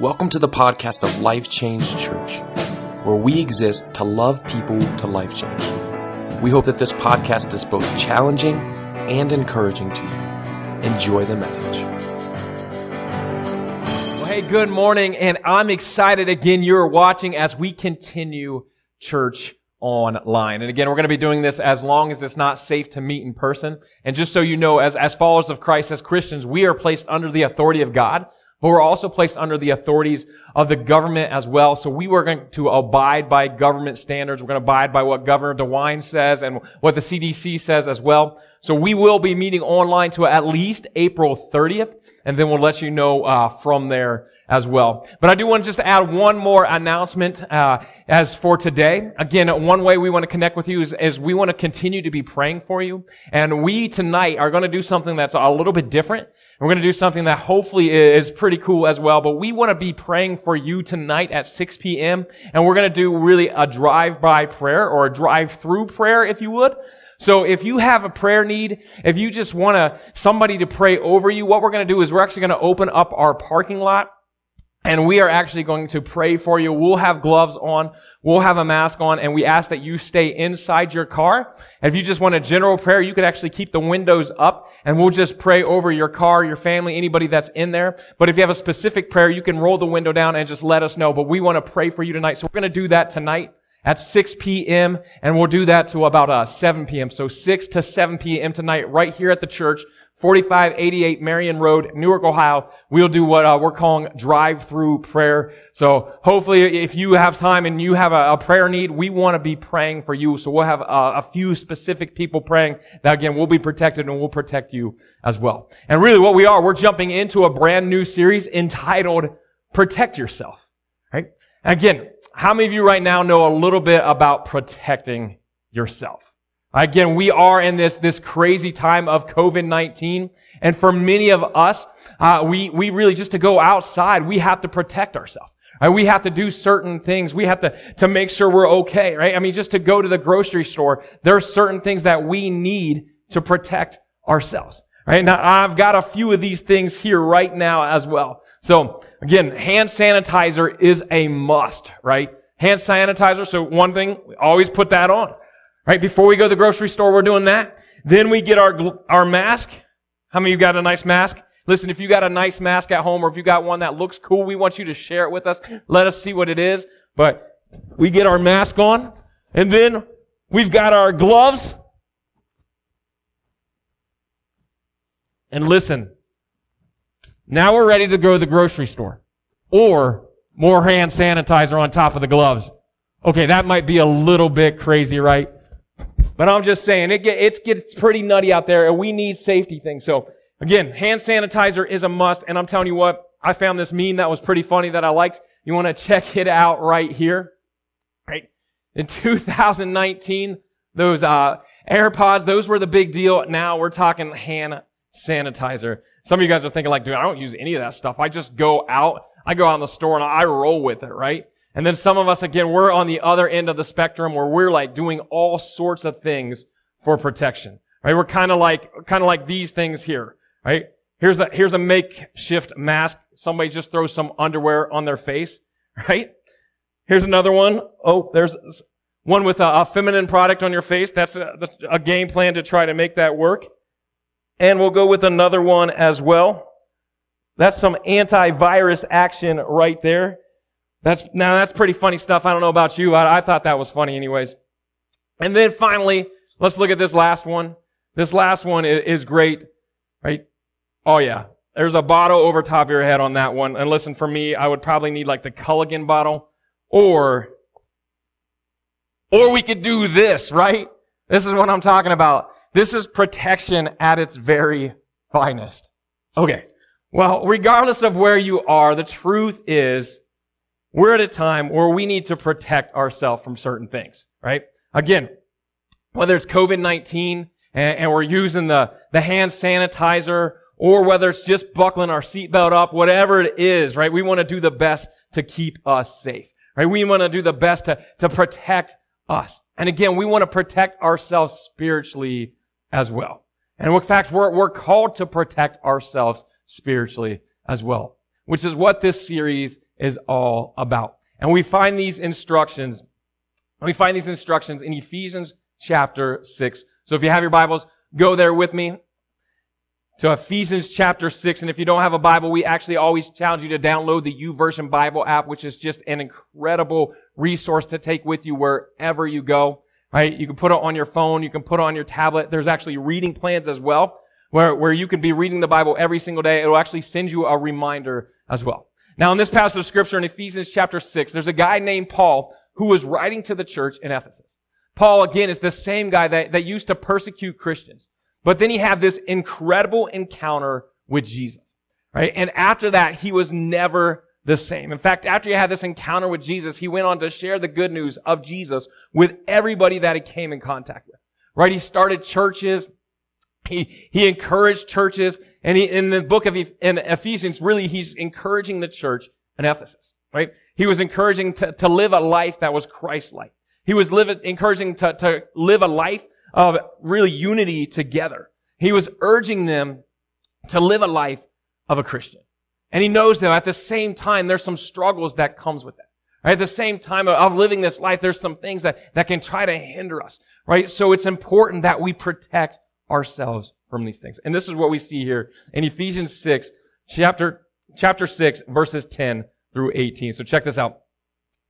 Welcome to the podcast of Life Change Church, where we exist to love people to life change. We hope that this podcast is both challenging and encouraging to you. Enjoy the message. Well, hey, good morning, and I'm excited again you're watching as we continue church online. And again, we're going to be doing this as long as it's not safe to meet in person. And just so you know, as, as followers of Christ, as Christians, we are placed under the authority of God but we're also placed under the authorities of the government as well. So we were going to abide by government standards. We're going to abide by what Governor DeWine says and what the CDC says as well. So we will be meeting online to at least April 30th, and then we'll let you know uh, from there as well. But I do want to just add one more announcement uh, as for today. Again, one way we want to connect with you is, is we want to continue to be praying for you. And we tonight are going to do something that's a little bit different. We're going to do something that hopefully is pretty cool as well. But we want to be praying for you tonight at 6 p.m. And we're going to do really a drive-by prayer or a drive-through prayer, if you would. So if you have a prayer need, if you just want to, somebody to pray over you, what we're going to do is we're actually going to open up our parking lot and we are actually going to pray for you. We'll have gloves on. We'll have a mask on and we ask that you stay inside your car. If you just want a general prayer, you could actually keep the windows up and we'll just pray over your car, your family, anybody that's in there. But if you have a specific prayer, you can roll the window down and just let us know. But we want to pray for you tonight. So we're going to do that tonight at 6 p.m. and we'll do that to about uh, 7 p.m. So 6 to 7 p.m. tonight right here at the church. 4588 Marion Road, Newark, Ohio. We'll do what uh, we're calling drive-through prayer. So hopefully if you have time and you have a, a prayer need, we want to be praying for you. So we'll have uh, a few specific people praying that again, we'll be protected and we'll protect you as well. And really what we are, we're jumping into a brand new series entitled Protect Yourself. Right? Again, how many of you right now know a little bit about protecting yourself? Again, we are in this, this crazy time of COVID-19. And for many of us, uh, we, we really just to go outside, we have to protect ourselves. Right? We have to do certain things. We have to, to make sure we're okay, right? I mean, just to go to the grocery store, there are certain things that we need to protect ourselves. Right? Now, I've got a few of these things here right now as well. So, again, hand sanitizer is a must, right? Hand sanitizer. So one thing, always put that on. Right? Before we go to the grocery store, we're doing that. Then we get our, our mask. How many of you got a nice mask? Listen, if you got a nice mask at home or if you got one that looks cool, we want you to share it with us. Let us see what it is. But we get our mask on and then we've got our gloves. And listen, now we're ready to go to the grocery store or more hand sanitizer on top of the gloves. Okay, that might be a little bit crazy, right? But I'm just saying, it, it gets pretty nutty out there, and we need safety things. So, again, hand sanitizer is a must, and I'm telling you what, I found this meme that was pretty funny that I liked. You want to check it out right here. Right? In 2019, those uh, AirPods, those were the big deal. Now we're talking hand sanitizer. Some of you guys are thinking like, dude, I don't use any of that stuff. I just go out, I go out in the store and I roll with it, right? And then some of us, again, we're on the other end of the spectrum where we're like doing all sorts of things for protection. Right? We're kind of like, kind of like these things here. Right? Here's a, here's a makeshift mask. Somebody just throws some underwear on their face. Right? Here's another one. Oh, there's one with a, a feminine product on your face. That's a, a game plan to try to make that work. And we'll go with another one as well. That's some antivirus action right there. That's, now that's pretty funny stuff. I don't know about you. I, I thought that was funny anyways. And then finally, let's look at this last one. This last one is, great, right? Oh yeah. There's a bottle over top of your head on that one. And listen, for me, I would probably need like the Culligan bottle or, or we could do this, right? This is what I'm talking about. This is protection at its very finest. Okay. Well, regardless of where you are, the truth is we're at a time where we need to protect ourselves from certain things, right? Again, whether it's COVID-19 and, and, we're using the, the hand sanitizer or whether it's just buckling our seatbelt up, whatever it is, right? We want to do the best to keep us safe, right? We want to do the best to, to protect us. And again, we want to protect ourselves spiritually as well. And in fact, we're, we're called to protect ourselves spiritually as well, which is what this series is all about. And we find these instructions, we find these instructions in Ephesians chapter 6. So if you have your Bibles, go there with me to Ephesians chapter 6. And if you don't have a Bible, we actually always challenge you to download the YouVersion Bible app, which is just an incredible resource to take with you wherever you go. Right? You can put it on your phone. You can put it on your tablet. There's actually reading plans as well, where, where you can be reading the Bible every single day. It'll actually send you a reminder as well. Now, in this passage of scripture in Ephesians chapter 6, there's a guy named Paul who was writing to the church in Ephesus. Paul, again, is the same guy that, that used to persecute Christians. But then he had this incredible encounter with Jesus, right? And after that, he was never the same. In fact, after he had this encounter with Jesus, he went on to share the good news of Jesus with everybody that he came in contact with, right? He started churches. He, he encouraged churches. And he, in the book of in Ephesians, really, he's encouraging the church in Ephesus, right? He was encouraging to, to live a life that was Christ-like. He was living, encouraging to, to live a life of really unity together. He was urging them to live a life of a Christian. And he knows that at the same time, there's some struggles that comes with that. Right? At the same time of living this life, there's some things that, that can try to hinder us. Right? So it's important that we protect ourselves from these things. And this is what we see here in Ephesians 6, chapter, chapter 6, verses 10 through 18. So check this out.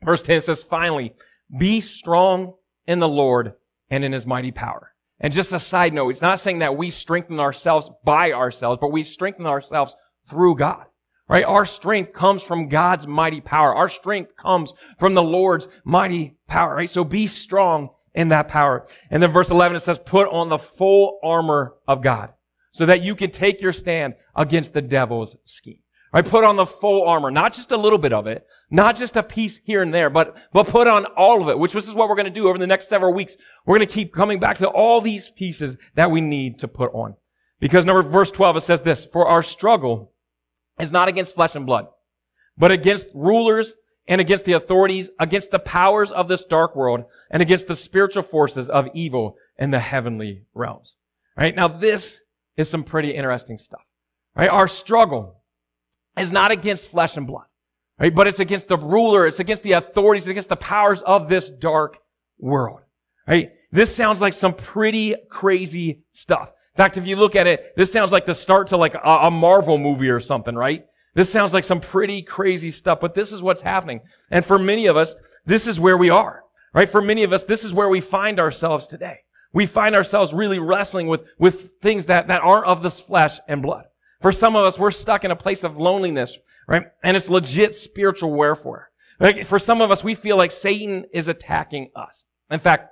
Verse 10 says, finally, be strong in the Lord and in his mighty power. And just a side note, it's not saying that we strengthen ourselves by ourselves, but we strengthen ourselves through God. Right? Our strength comes from God's mighty power. Our strength comes from the Lord's mighty power. Right? So be strong in that power. And then verse 11, it says, put on the full armor of God so that you can take your stand against the devil's scheme. Right? Put on the full armor, not just a little bit of it, not just a piece here and there, but, but put on all of it, which this is what we're going to do over the next several weeks. We're going to keep coming back to all these pieces that we need to put on. Because number, verse 12, it says this, for our struggle is not against flesh and blood, but against rulers and against the authorities, against the powers of this dark world, and against the spiritual forces of evil in the heavenly realms. Right? Now this is some pretty interesting stuff. Right? Our struggle is not against flesh and blood, right? But it's against the ruler, it's against the authorities, it's against the powers of this dark world, right? This sounds like some pretty crazy stuff. In fact, if you look at it, this sounds like the start to like a Marvel movie or something, right? This sounds like some pretty crazy stuff, but this is what's happening. And for many of us, this is where we are, right? For many of us, this is where we find ourselves today. We find ourselves really wrestling with, with things that, that aren't of this flesh and blood. For some of us, we're stuck in a place of loneliness, right? And it's legit spiritual warfare. Like for some of us, we feel like Satan is attacking us. In fact,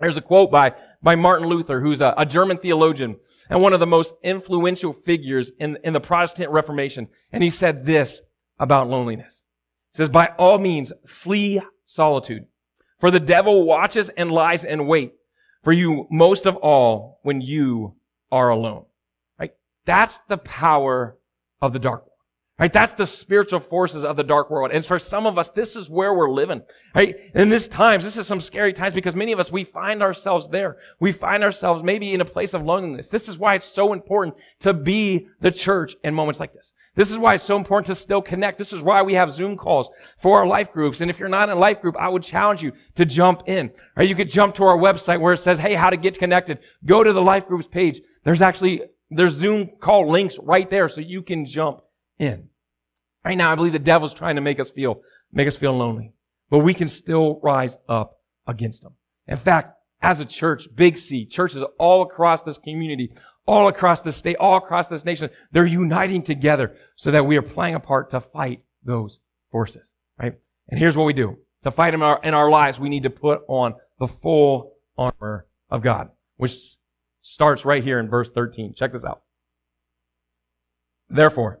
there's a quote by, by Martin Luther, who's a, a German theologian and one of the most influential figures in, in the Protestant Reformation. And he said this about loneliness. He says, by all means, flee solitude. For the devil watches and lies in wait for you most of all when you are alone. Right? That's the power of the dark. Right? That's the spiritual forces of the dark world. And for some of us, this is where we're living. Right? In this times, this is some scary times because many of us, we find ourselves there. We find ourselves maybe in a place of loneliness. This is why it's so important to be the church in moments like this. This is why it's so important to still connect. This is why we have Zoom calls for our life groups. And if you're not in a life group, I would challenge you to jump in. Right? You could jump to our website where it says, hey, how to get connected. Go to the life groups page. There's actually there's Zoom call links right there so you can jump in. Right now, I believe the devil's trying to make us feel, make us feel lonely, but we can still rise up against them. In fact, as a church, Big C, churches all across this community, all across the state, all across this nation, they're uniting together so that we are playing a part to fight those forces, right? And here's what we do. To fight in our, in our lives, we need to put on the full armor of God, which starts right here in verse 13. Check this out. Therefore,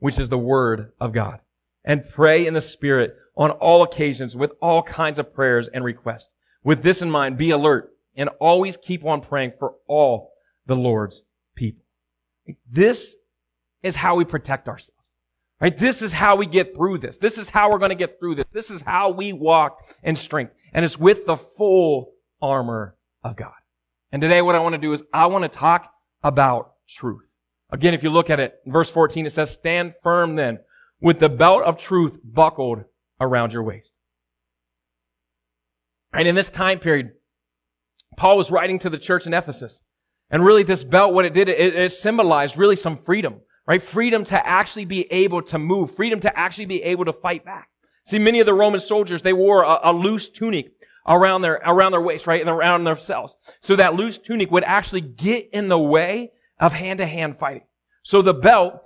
which is the word of God. and pray in the Spirit on all occasions with all kinds of prayers and requests. With this in mind, be alert and always keep on praying for all the Lord's people. This is how we protect ourselves. Right? This is how we get through this. This is how we're going to get through this. This is how we walk in strength. And it's with the full armor of God. And today what I want to do is I want to talk about truth. Again, if you look at it, verse 14, it says, stand firm then with the belt of truth buckled around your waist. And in this time period, Paul was writing to the church in Ephesus. And really this belt, what it did, it, it symbolized really some freedom, right? Freedom to actually be able to move, freedom to actually be able to fight back. See, many of the Roman soldiers, they wore a, a loose tunic around their, around their waist, right? And around themselves. So that loose tunic would actually get in the way of hand to hand fighting. So the belt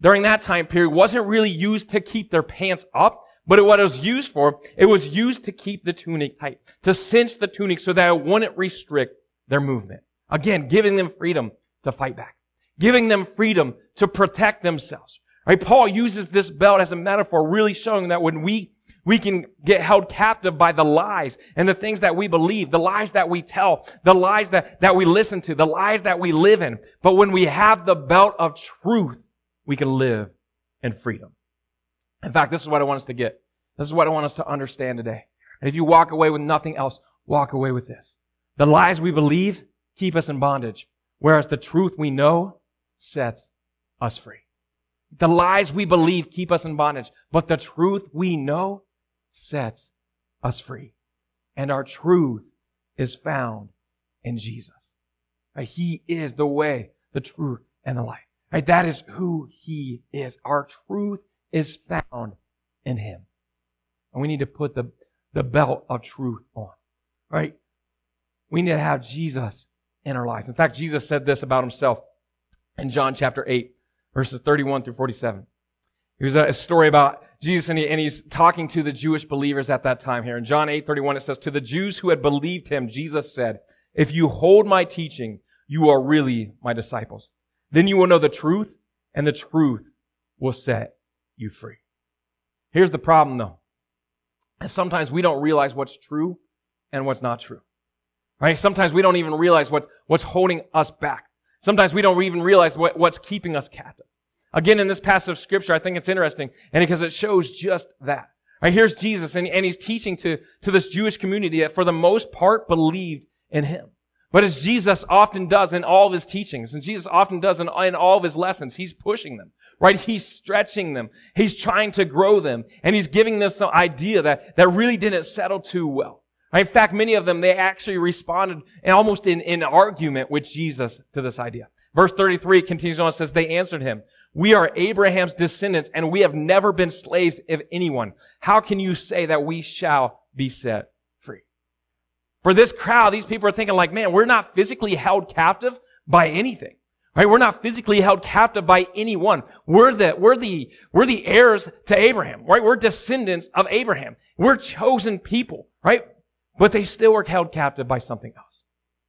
during that time period wasn't really used to keep their pants up, but what it was used for, it was used to keep the tunic tight, to cinch the tunic so that it wouldn't restrict their movement. Again, giving them freedom to fight back, giving them freedom to protect themselves. Right? Paul uses this belt as a metaphor, really showing that when we we can get held captive by the lies and the things that we believe, the lies that we tell, the lies that, that we listen to, the lies that we live in. But when we have the belt of truth, we can live in freedom. In fact, this is what I want us to get. This is what I want us to understand today. And if you walk away with nothing else, walk away with this. The lies we believe keep us in bondage, whereas the truth we know sets us free. The lies we believe keep us in bondage, but the truth we know sets us free. And our truth is found in Jesus. Right? He is the way, the truth, and the life. Right? That is who He is. Our truth is found in Him. And we need to put the, the belt of truth on. Right? We need to have Jesus in our lives. In fact, Jesus said this about Himself in John chapter 8, verses 31 through 47. Here's a story about Jesus and, he, and he's talking to the Jewish believers at that time here. In John 8, 31, it says, To the Jews who had believed him, Jesus said, If you hold my teaching, you are really my disciples. Then you will know the truth, and the truth will set you free. Here's the problem though. Sometimes we don't realize what's true and what's not true. Right? Sometimes we don't even realize what, what's holding us back. Sometimes we don't even realize what, what's keeping us captive. Again, in this passage of scripture, I think it's interesting, and because it shows just that. Right, here's Jesus, and, and he's teaching to, to this Jewish community that for the most part believed in him. But as Jesus often does in all of his teachings, and Jesus often does in, in all of his lessons, he's pushing them, right? He's stretching them. He's trying to grow them, and he's giving them some idea that, that really didn't settle too well. Right? In fact, many of them, they actually responded almost in, in argument with Jesus to this idea. Verse 33 continues on, and says, they answered him, we are Abraham's descendants and we have never been slaves of anyone. How can you say that we shall be set free? For this crowd, these people are thinking like, man, we're not physically held captive by anything. Right? We're not physically held captive by anyone. We're the, we're the, we're the heirs to Abraham, right? We're descendants of Abraham. We're chosen people, right? But they still were held captive by something else.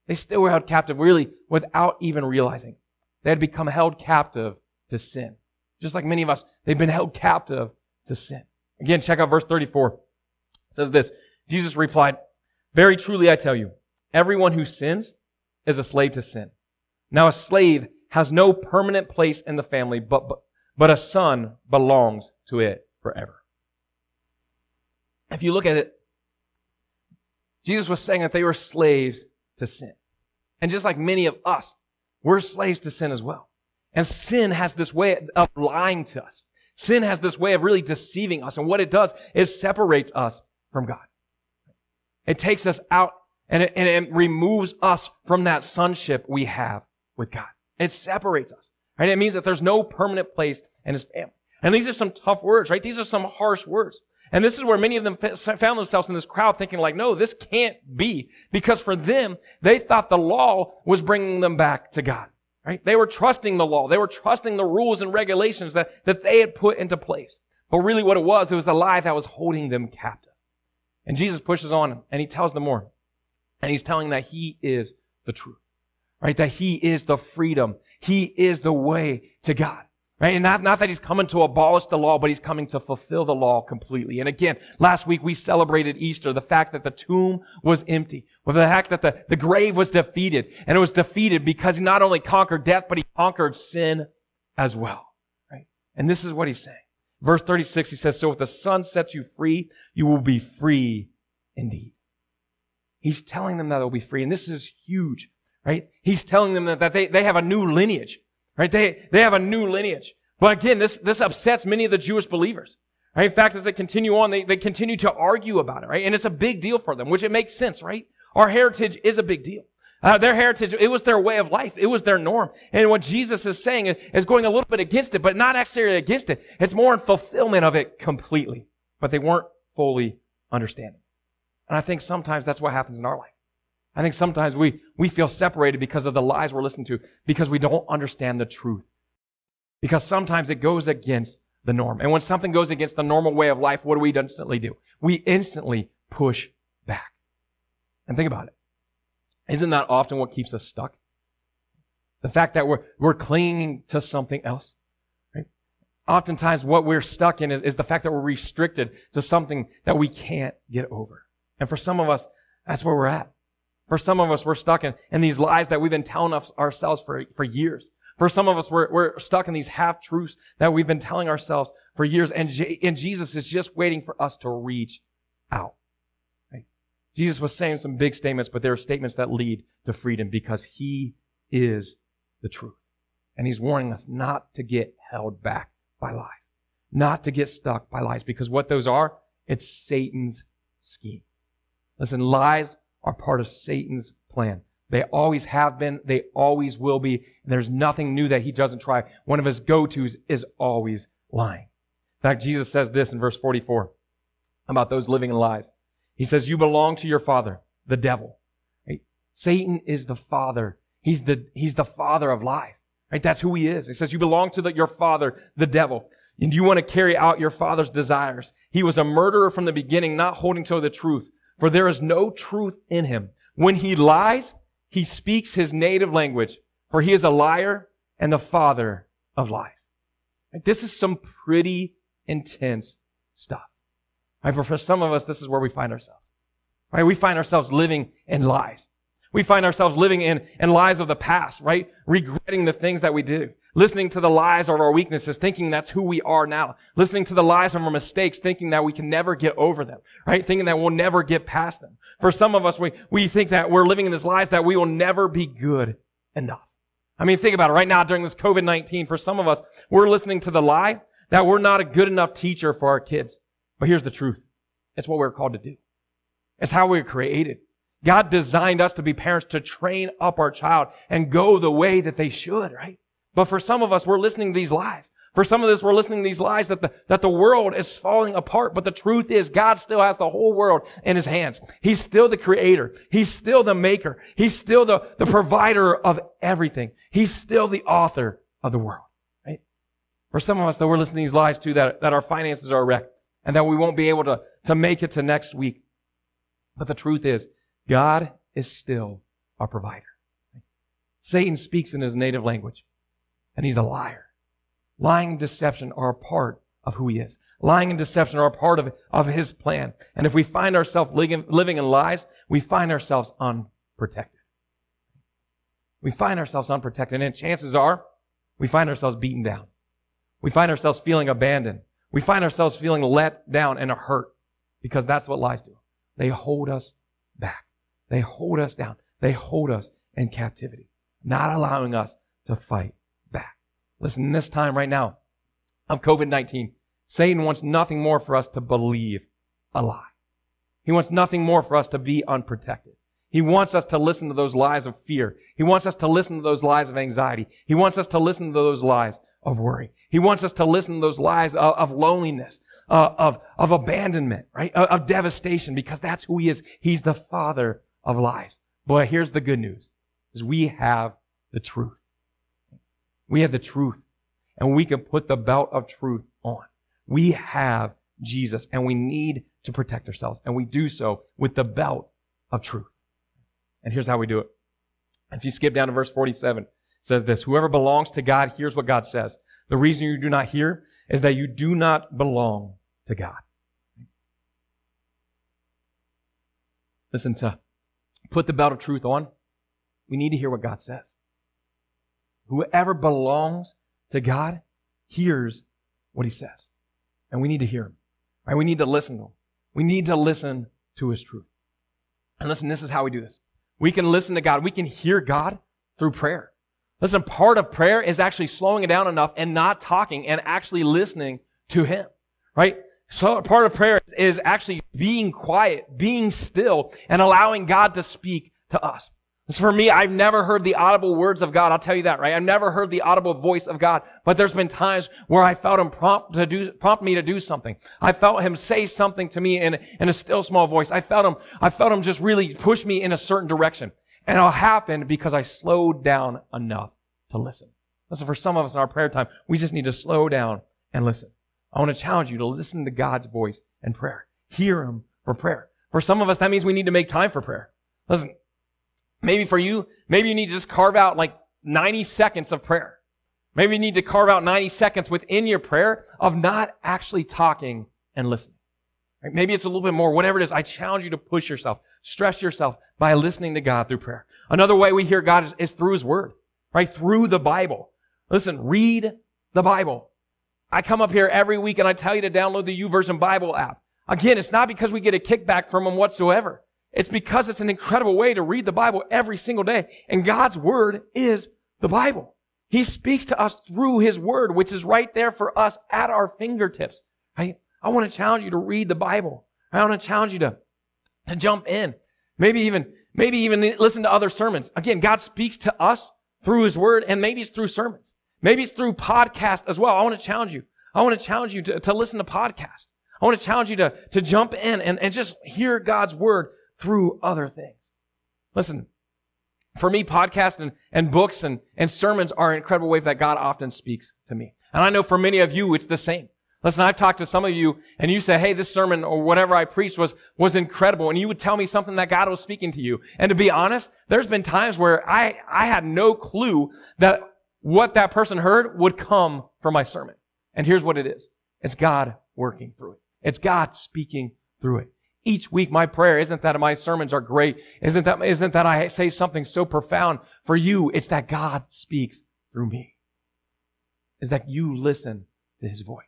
They still were held captive really without even realizing. They had become held captive to sin. Just like many of us, they've been held captive to sin. Again, check out verse 34. It says this. Jesus replied, Very truly I tell you, everyone who sins is a slave to sin. Now a slave has no permanent place in the family, but, but, but a son belongs to it forever. If you look at it, Jesus was saying that they were slaves to sin. And just like many of us, we're slaves to sin as well. And sin has this way of lying to us. Sin has this way of really deceiving us. And what it does is separates us from God. It takes us out and it, and it removes us from that sonship we have with God. It separates us. Right? It means that there's no permanent place in his family. And these are some tough words, right? These are some harsh words. And this is where many of them found themselves in this crowd thinking like, no, this can't be. Because for them, they thought the law was bringing them back to God. Right? They were trusting the law. They were trusting the rules and regulations that, that they had put into place. But really what it was, it was a lie that was holding them captive. And Jesus pushes on and he tells them more. And he's telling that he is the truth. Right? That he is the freedom. He is the way to God. Right? And not, not that he's coming to abolish the law, but he's coming to fulfill the law completely. And again, last week we celebrated Easter, the fact that the tomb was empty, with the fact that the, the grave was defeated. And it was defeated because he not only conquered death, but he conquered sin as well. Right? And this is what he's saying. Verse 36, he says, So if the Son sets you free, you will be free indeed. He's telling them that they'll be free. And this is huge, right? He's telling them that, that they, they have a new lineage. Right? They, they have a new lineage. But again, this, this upsets many of the Jewish believers. Right? In fact, as they continue on, they, they continue to argue about it, right? And it's a big deal for them, which it makes sense, right? Our heritage is a big deal. Uh, their heritage, it was their way of life. It was their norm. And what Jesus is saying is going a little bit against it, but not necessarily against it. It's more in fulfillment of it completely. But they weren't fully understanding. And I think sometimes that's what happens in our life. I think sometimes we, we feel separated because of the lies we're listening to, because we don't understand the truth. Because sometimes it goes against the norm. And when something goes against the normal way of life, what do we instantly do? We instantly push back. And think about it. Isn't that often what keeps us stuck? The fact that we're, we're clinging to something else. Oftentimes what we're stuck in is, is the fact that we're restricted to something that we can't get over. And for some of us, that's where we're at. For some of us, we're stuck in, in these lies that we've been telling ourselves for, for years. For some of us, we're, we're stuck in these half truths that we've been telling ourselves for years. And, J- and Jesus is just waiting for us to reach out. Right? Jesus was saying some big statements, but there are statements that lead to freedom because he is the truth. And he's warning us not to get held back by lies, not to get stuck by lies, because what those are, it's Satan's scheme. Listen, lies are part of Satan's plan. They always have been. They always will be. And there's nothing new that he doesn't try. One of his go-tos is always lying. In fact, Jesus says this in verse 44 about those living in lies. He says, you belong to your father, the devil. Right? Satan is the father. He's the, he's the father of lies. Right? That's who he is. He says, you belong to the, your father, the devil. And you want to carry out your father's desires. He was a murderer from the beginning, not holding to the truth for there is no truth in him. When he lies, he speaks his native language, for he is a liar and the father of lies. This is some pretty intense stuff. Right? But for some of us, this is where we find ourselves. Right? We find ourselves living in lies. We find ourselves living in, in lies of the past, right? Regretting the things that we do. Listening to the lies of our weaknesses, thinking that's who we are now. Listening to the lies of our mistakes, thinking that we can never get over them, right? Thinking that we'll never get past them. For some of us, we, we think that we're living in this lies that we will never be good enough. I mean, think about it right now during this COVID-19. For some of us, we're listening to the lie that we're not a good enough teacher for our kids. But here's the truth. It's what we're called to do. It's how we we're created. God designed us to be parents to train up our child and go the way that they should, right? But for some of us, we're listening to these lies. For some of us, we're listening to these lies that the, that the world is falling apart. But the truth is, God still has the whole world in his hands. He's still the creator. He's still the maker. He's still the, the provider of everything. He's still the author of the world, right? For some of us, though, we're listening to these lies too, that, that our finances are wrecked and that we won't be able to, to make it to next week. But the truth is, God is still our provider. Satan speaks in his native language and he's a liar. Lying and deception are a part of who he is. Lying and deception are a part of, of his plan. And if we find ourselves living, in lies, we find ourselves unprotected. We find ourselves unprotected. And chances are, we find ourselves beaten down. We find ourselves feeling abandoned. We find ourselves feeling let down and hurt because that's what lies do. They hold us back. They hold us down. They hold us in captivity, not allowing us to fight. Listen, this time right now of COVID 19, Satan wants nothing more for us to believe a lie. He wants nothing more for us to be unprotected. He wants us to listen to those lies of fear. He wants us to listen to those lies of anxiety. He wants us to listen to those lies of worry. He wants us to listen to those lies of, of loneliness, uh, of, of abandonment, right? Of, of devastation, because that's who he is. He's the father of lies. But here's the good news, is we have the truth. We have the truth and we can put the belt of truth on. We have Jesus and we need to protect ourselves and we do so with the belt of truth. And here's how we do it. If you skip down to verse 47, it says this, whoever belongs to God hears what God says. The reason you do not hear is that you do not belong to God. Listen, to put the belt of truth on, we need to hear what God says. Whoever belongs to God hears what he says. And we need to hear him. Right? We need to listen to him. We need to listen to his truth. And listen, this is how we do this. We can listen to God. We can hear God through prayer. Listen, part of prayer is actually slowing it down enough and not talking and actually listening to him. Right? So part of prayer is actually being quiet, being still, and allowing God to speak to us. For me, I've never heard the audible words of God. I'll tell you that, right? I've never heard the audible voice of God, but there's been times where I felt him prompt to do, prompt me to do something. I felt him say something to me in, in a still small voice. I felt him, I felt him just really push me in a certain direction. And it happened because I slowed down enough to listen. Listen, for some of us in our prayer time, we just need to slow down and listen. I want to challenge you to listen to God's voice and prayer. Hear him for prayer. For some of us, that means we need to make time for prayer. Listen, Maybe for you, maybe you need to just carve out like 90 seconds of prayer. Maybe you need to carve out 90 seconds within your prayer of not actually talking and listening. Right? Maybe it's a little bit more, whatever it is. I challenge you to push yourself, stress yourself by listening to God through prayer. Another way we hear God is, is through His Word, right? Through the Bible. Listen, read the Bible. I come up here every week and I tell you to download the YouVersion Bible app. Again, it's not because we get a kickback from them whatsoever. It's because it's an incredible way to read the Bible every single day. And God's Word is the Bible. He speaks to us through His Word, which is right there for us at our fingertips. Right? I want to challenge you to read the Bible. I want to challenge you to, to jump in. Maybe even, maybe even listen to other sermons. Again, God speaks to us through His Word, and maybe it's through sermons. Maybe it's through podcast as well. I want to challenge you. I want to challenge you to, to listen to podcasts. I want to challenge you to, to jump in and, and just hear God's Word through other things. Listen, for me, podcasts and, and books and, and sermons are an incredible way that God often speaks to me. And I know for many of you, it's the same. Listen, I've talked to some of you and you say, hey, this sermon or whatever I preached was, was incredible. And you would tell me something that God was speaking to you. And to be honest, there's been times where I, I had no clue that what that person heard would come from my sermon. And here's what it is. It's God working through it. It's God speaking through it each week my prayer. Isn't that my sermons are great? Isn't that isn't that i say something so profound? For you it's that god speaks through me. Is that you listen to his voice.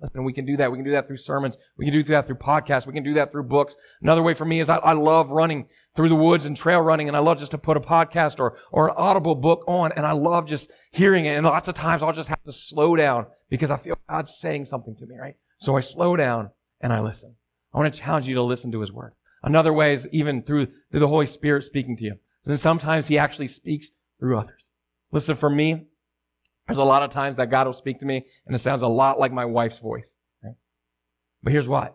Listen we can do that. We can do that through sermons. We can do that through podcasts. We can do that through books. Another way for me is i, I love running through the woods and trail running and i love just to put a podcast or or an audible book on and i love just hearing it. And lots of times i'll just have to slow down because i feel god's saying something to me right? So i slow down and i listen I want to challenge you to listen to his word. Another way is even through, through the Holy Spirit speaking to you. And sometimes he actually speaks through others. Listen, for me, there's a lot of times that God will speak to me and it sounds a lot like my wife's voice. Right? But here's why.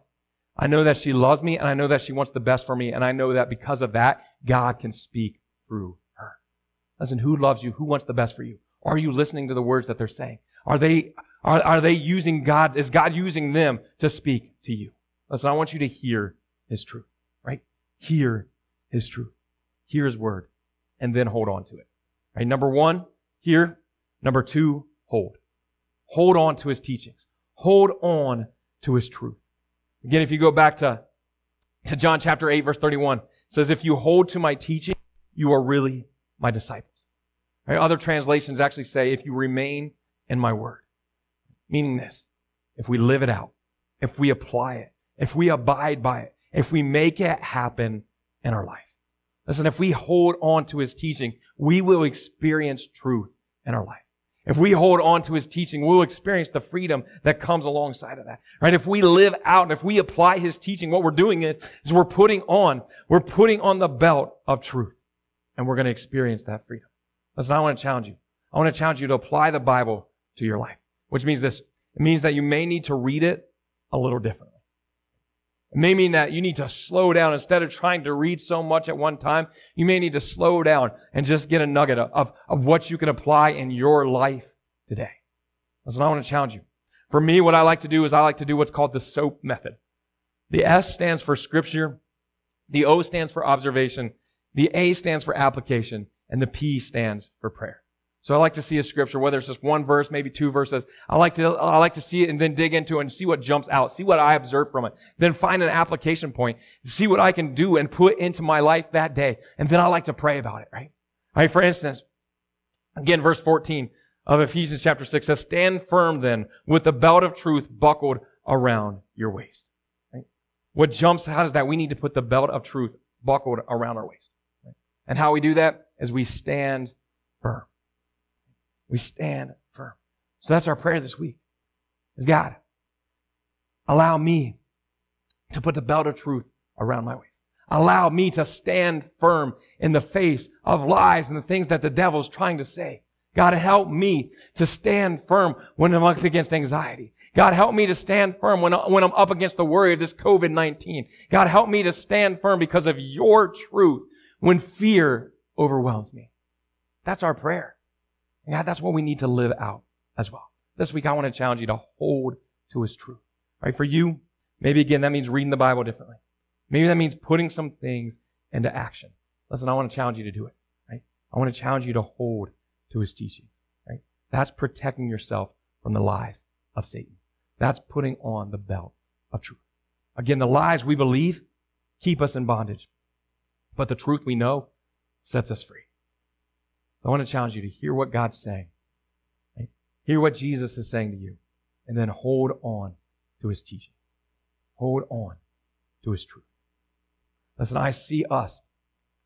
I know that she loves me and I know that she wants the best for me. And I know that because of that, God can speak through her. Listen, who loves you? Who wants the best for you? Are you listening to the words that they're saying? Are they, are, are they using God? Is God using them to speak to you? Listen, I want you to hear his truth, right? Hear his truth. Hear his word. And then hold on to it. Right? Number one, hear. Number two, hold. Hold on to his teachings. Hold on to his truth. Again, if you go back to, to John chapter 8, verse 31, says, If you hold to my teaching, you are really my disciples. Right? Other translations actually say, If you remain in my word. Meaning this, if we live it out, if we apply it, if we abide by it, if we make it happen in our life. Listen, if we hold on to his teaching, we will experience truth in our life. If we hold on to his teaching, we'll experience the freedom that comes alongside of that. Right? If we live out and if we apply his teaching, what we're doing is, we're putting on, we're putting on the belt of truth. And we're going to experience that freedom. Listen, I want to challenge you. I want to challenge you to apply the Bible to your life, which means this. It means that you may need to read it a little differently. It may mean that you need to slow down instead of trying to read so much at one time. You may need to slow down and just get a nugget of, of what you can apply in your life today. That's what I want to challenge you. For me, what I like to do is I like to do what's called the SOAP method. The S stands for scripture. The O stands for observation. The A stands for application and the P stands for prayer. So I like to see a scripture, whether it's just one verse, maybe two verses. I like to, I like to see it and then dig into it and see what jumps out, see what I observe from it. Then find an application point, see what I can do and put into my life that day. And then I like to pray about it, right? All right, for instance, again, verse 14 of Ephesians chapter 6 says, Stand firm then with the belt of truth buckled around your waist. Right? What jumps out is that we need to put the belt of truth buckled around our waist. Right? And how we do that is we stand firm. We stand firm. So that's our prayer this week. Is God, allow me to put the belt of truth around my waist. Allow me to stand firm in the face of lies and the things that the devil's trying to say. God, help me to stand firm when I'm up against anxiety. God, help me to stand firm when, when I'm up against the worry of this COVID-19. God, help me to stand firm because of your truth when fear overwhelms me. That's our prayer. God, that's what we need to live out as well. This week, I want to challenge you to hold to His truth. Right? For you, maybe again, that means reading the Bible differently. Maybe that means putting some things into action. Listen, I want to challenge you to do it. Right? I want to challenge you to hold to His teaching. Right? That's protecting yourself from the lies of Satan. That's putting on the belt of truth. Again, the lies we believe keep us in bondage, but the truth we know sets us free. So I want to challenge you to hear what God's saying. Right? Hear what Jesus is saying to you. And then hold on to his teaching. Hold on to his truth. Listen, I see us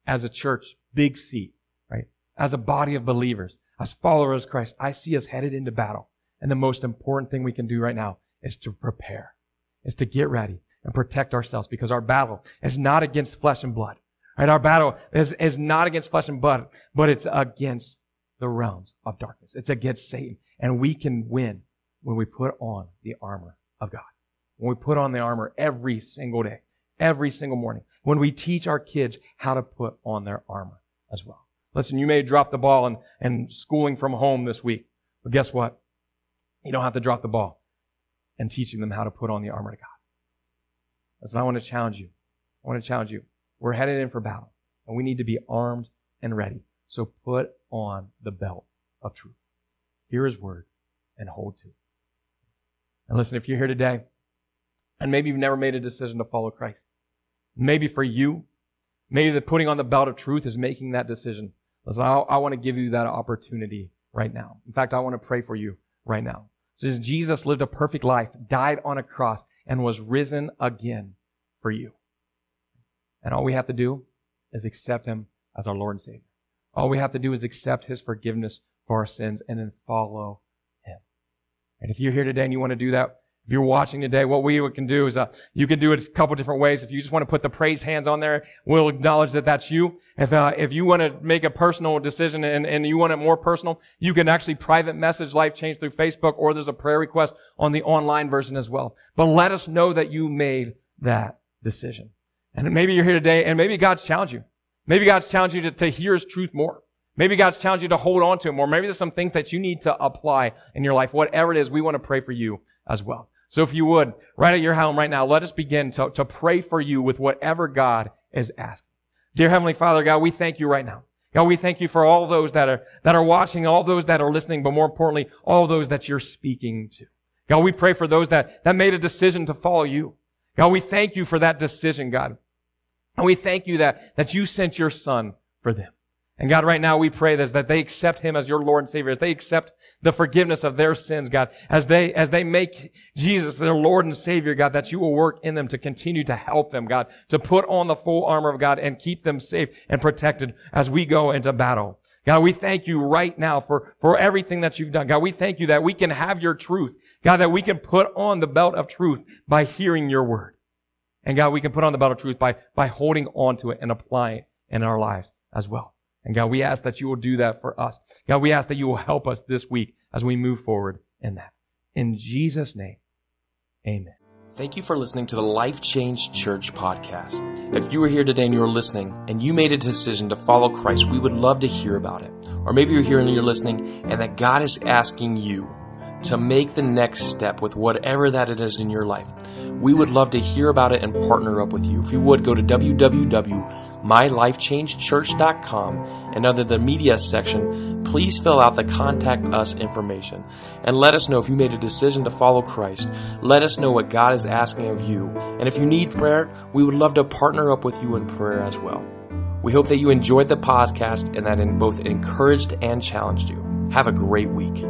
as a church, big C, right? As a body of believers, as followers of Christ, I see us headed into battle. And the most important thing we can do right now is to prepare, is to get ready and protect ourselves because our battle is not against flesh and blood. Right? Our battle is, is not against flesh and blood, but it's against the realms of darkness. It's against Satan. And we can win when we put on the armor of God. When we put on the armor every single day, every single morning. When we teach our kids how to put on their armor as well. Listen, you may drop the ball and, and schooling from home this week, but guess what? You don't have to drop the ball in teaching them how to put on the armor of God. Listen, I want to challenge you. I want to challenge you. We're headed in for battle, and we need to be armed and ready. So put on the belt of truth. Hear his word and hold to it. And listen, if you're here today, and maybe you've never made a decision to follow Christ, maybe for you, maybe the putting on the belt of truth is making that decision. Listen, I, I want to give you that opportunity right now. In fact, I want to pray for you right now. Says Jesus lived a perfect life, died on a cross, and was risen again for you. And all we have to do is accept Him as our Lord and Savior. All we have to do is accept His forgiveness for our sins and then follow Him. And if you're here today and you want to do that, if you're watching today, what we can do is uh, you can do it a couple different ways. If you just want to put the praise hands on there, we'll acknowledge that that's you. If uh, if you want to make a personal decision and, and you want it more personal, you can actually private message Life Change through Facebook, or there's a prayer request on the online version as well. But let us know that you made that decision. And maybe you're here today and maybe God's challenged you. Maybe God's challenged you to, to hear His truth more. Maybe God's challenged you to hold on to Him more. Maybe there's some things that you need to apply in your life. Whatever it is, we want to pray for you as well. So if you would, right at your home right now, let us begin to, to pray for you with whatever God is asking. Dear Heavenly Father, God, we thank you right now. God, we thank you for all those that are, that are watching, all those that are listening, but more importantly, all those that you're speaking to. God, we pray for those that, that made a decision to follow you. God, we thank you for that decision, God. And we thank you that, that you sent your son for them. And God, right now we pray this, that they accept Him as your Lord and Savior, that they accept the forgiveness of their sins, God, as they, as they make Jesus their Lord and Savior, God, that you will work in them to continue to help them, God, to put on the full armor of God and keep them safe and protected as we go into battle. God, we thank you right now for, for everything that you've done. God, we thank you that we can have your truth. God, that we can put on the belt of truth by hearing your word. And God, we can put on the belt of truth by, by holding on to it and applying it in our lives as well. And God, we ask that you will do that for us. God, we ask that you will help us this week as we move forward in that. In Jesus' name, amen. Thank you for listening to the Life Change Church podcast. If you are here today and you're listening and you made a decision to follow Christ, we would love to hear about it. Or maybe you're here and you're listening and that God is asking you to make the next step with whatever that it is in your life, we would love to hear about it and partner up with you. If you would, go to www.mylifechangechurch.com and under the media section, please fill out the contact us information and let us know if you made a decision to follow Christ. Let us know what God is asking of you. And if you need prayer, we would love to partner up with you in prayer as well. We hope that you enjoyed the podcast and that it both encouraged and challenged you. Have a great week.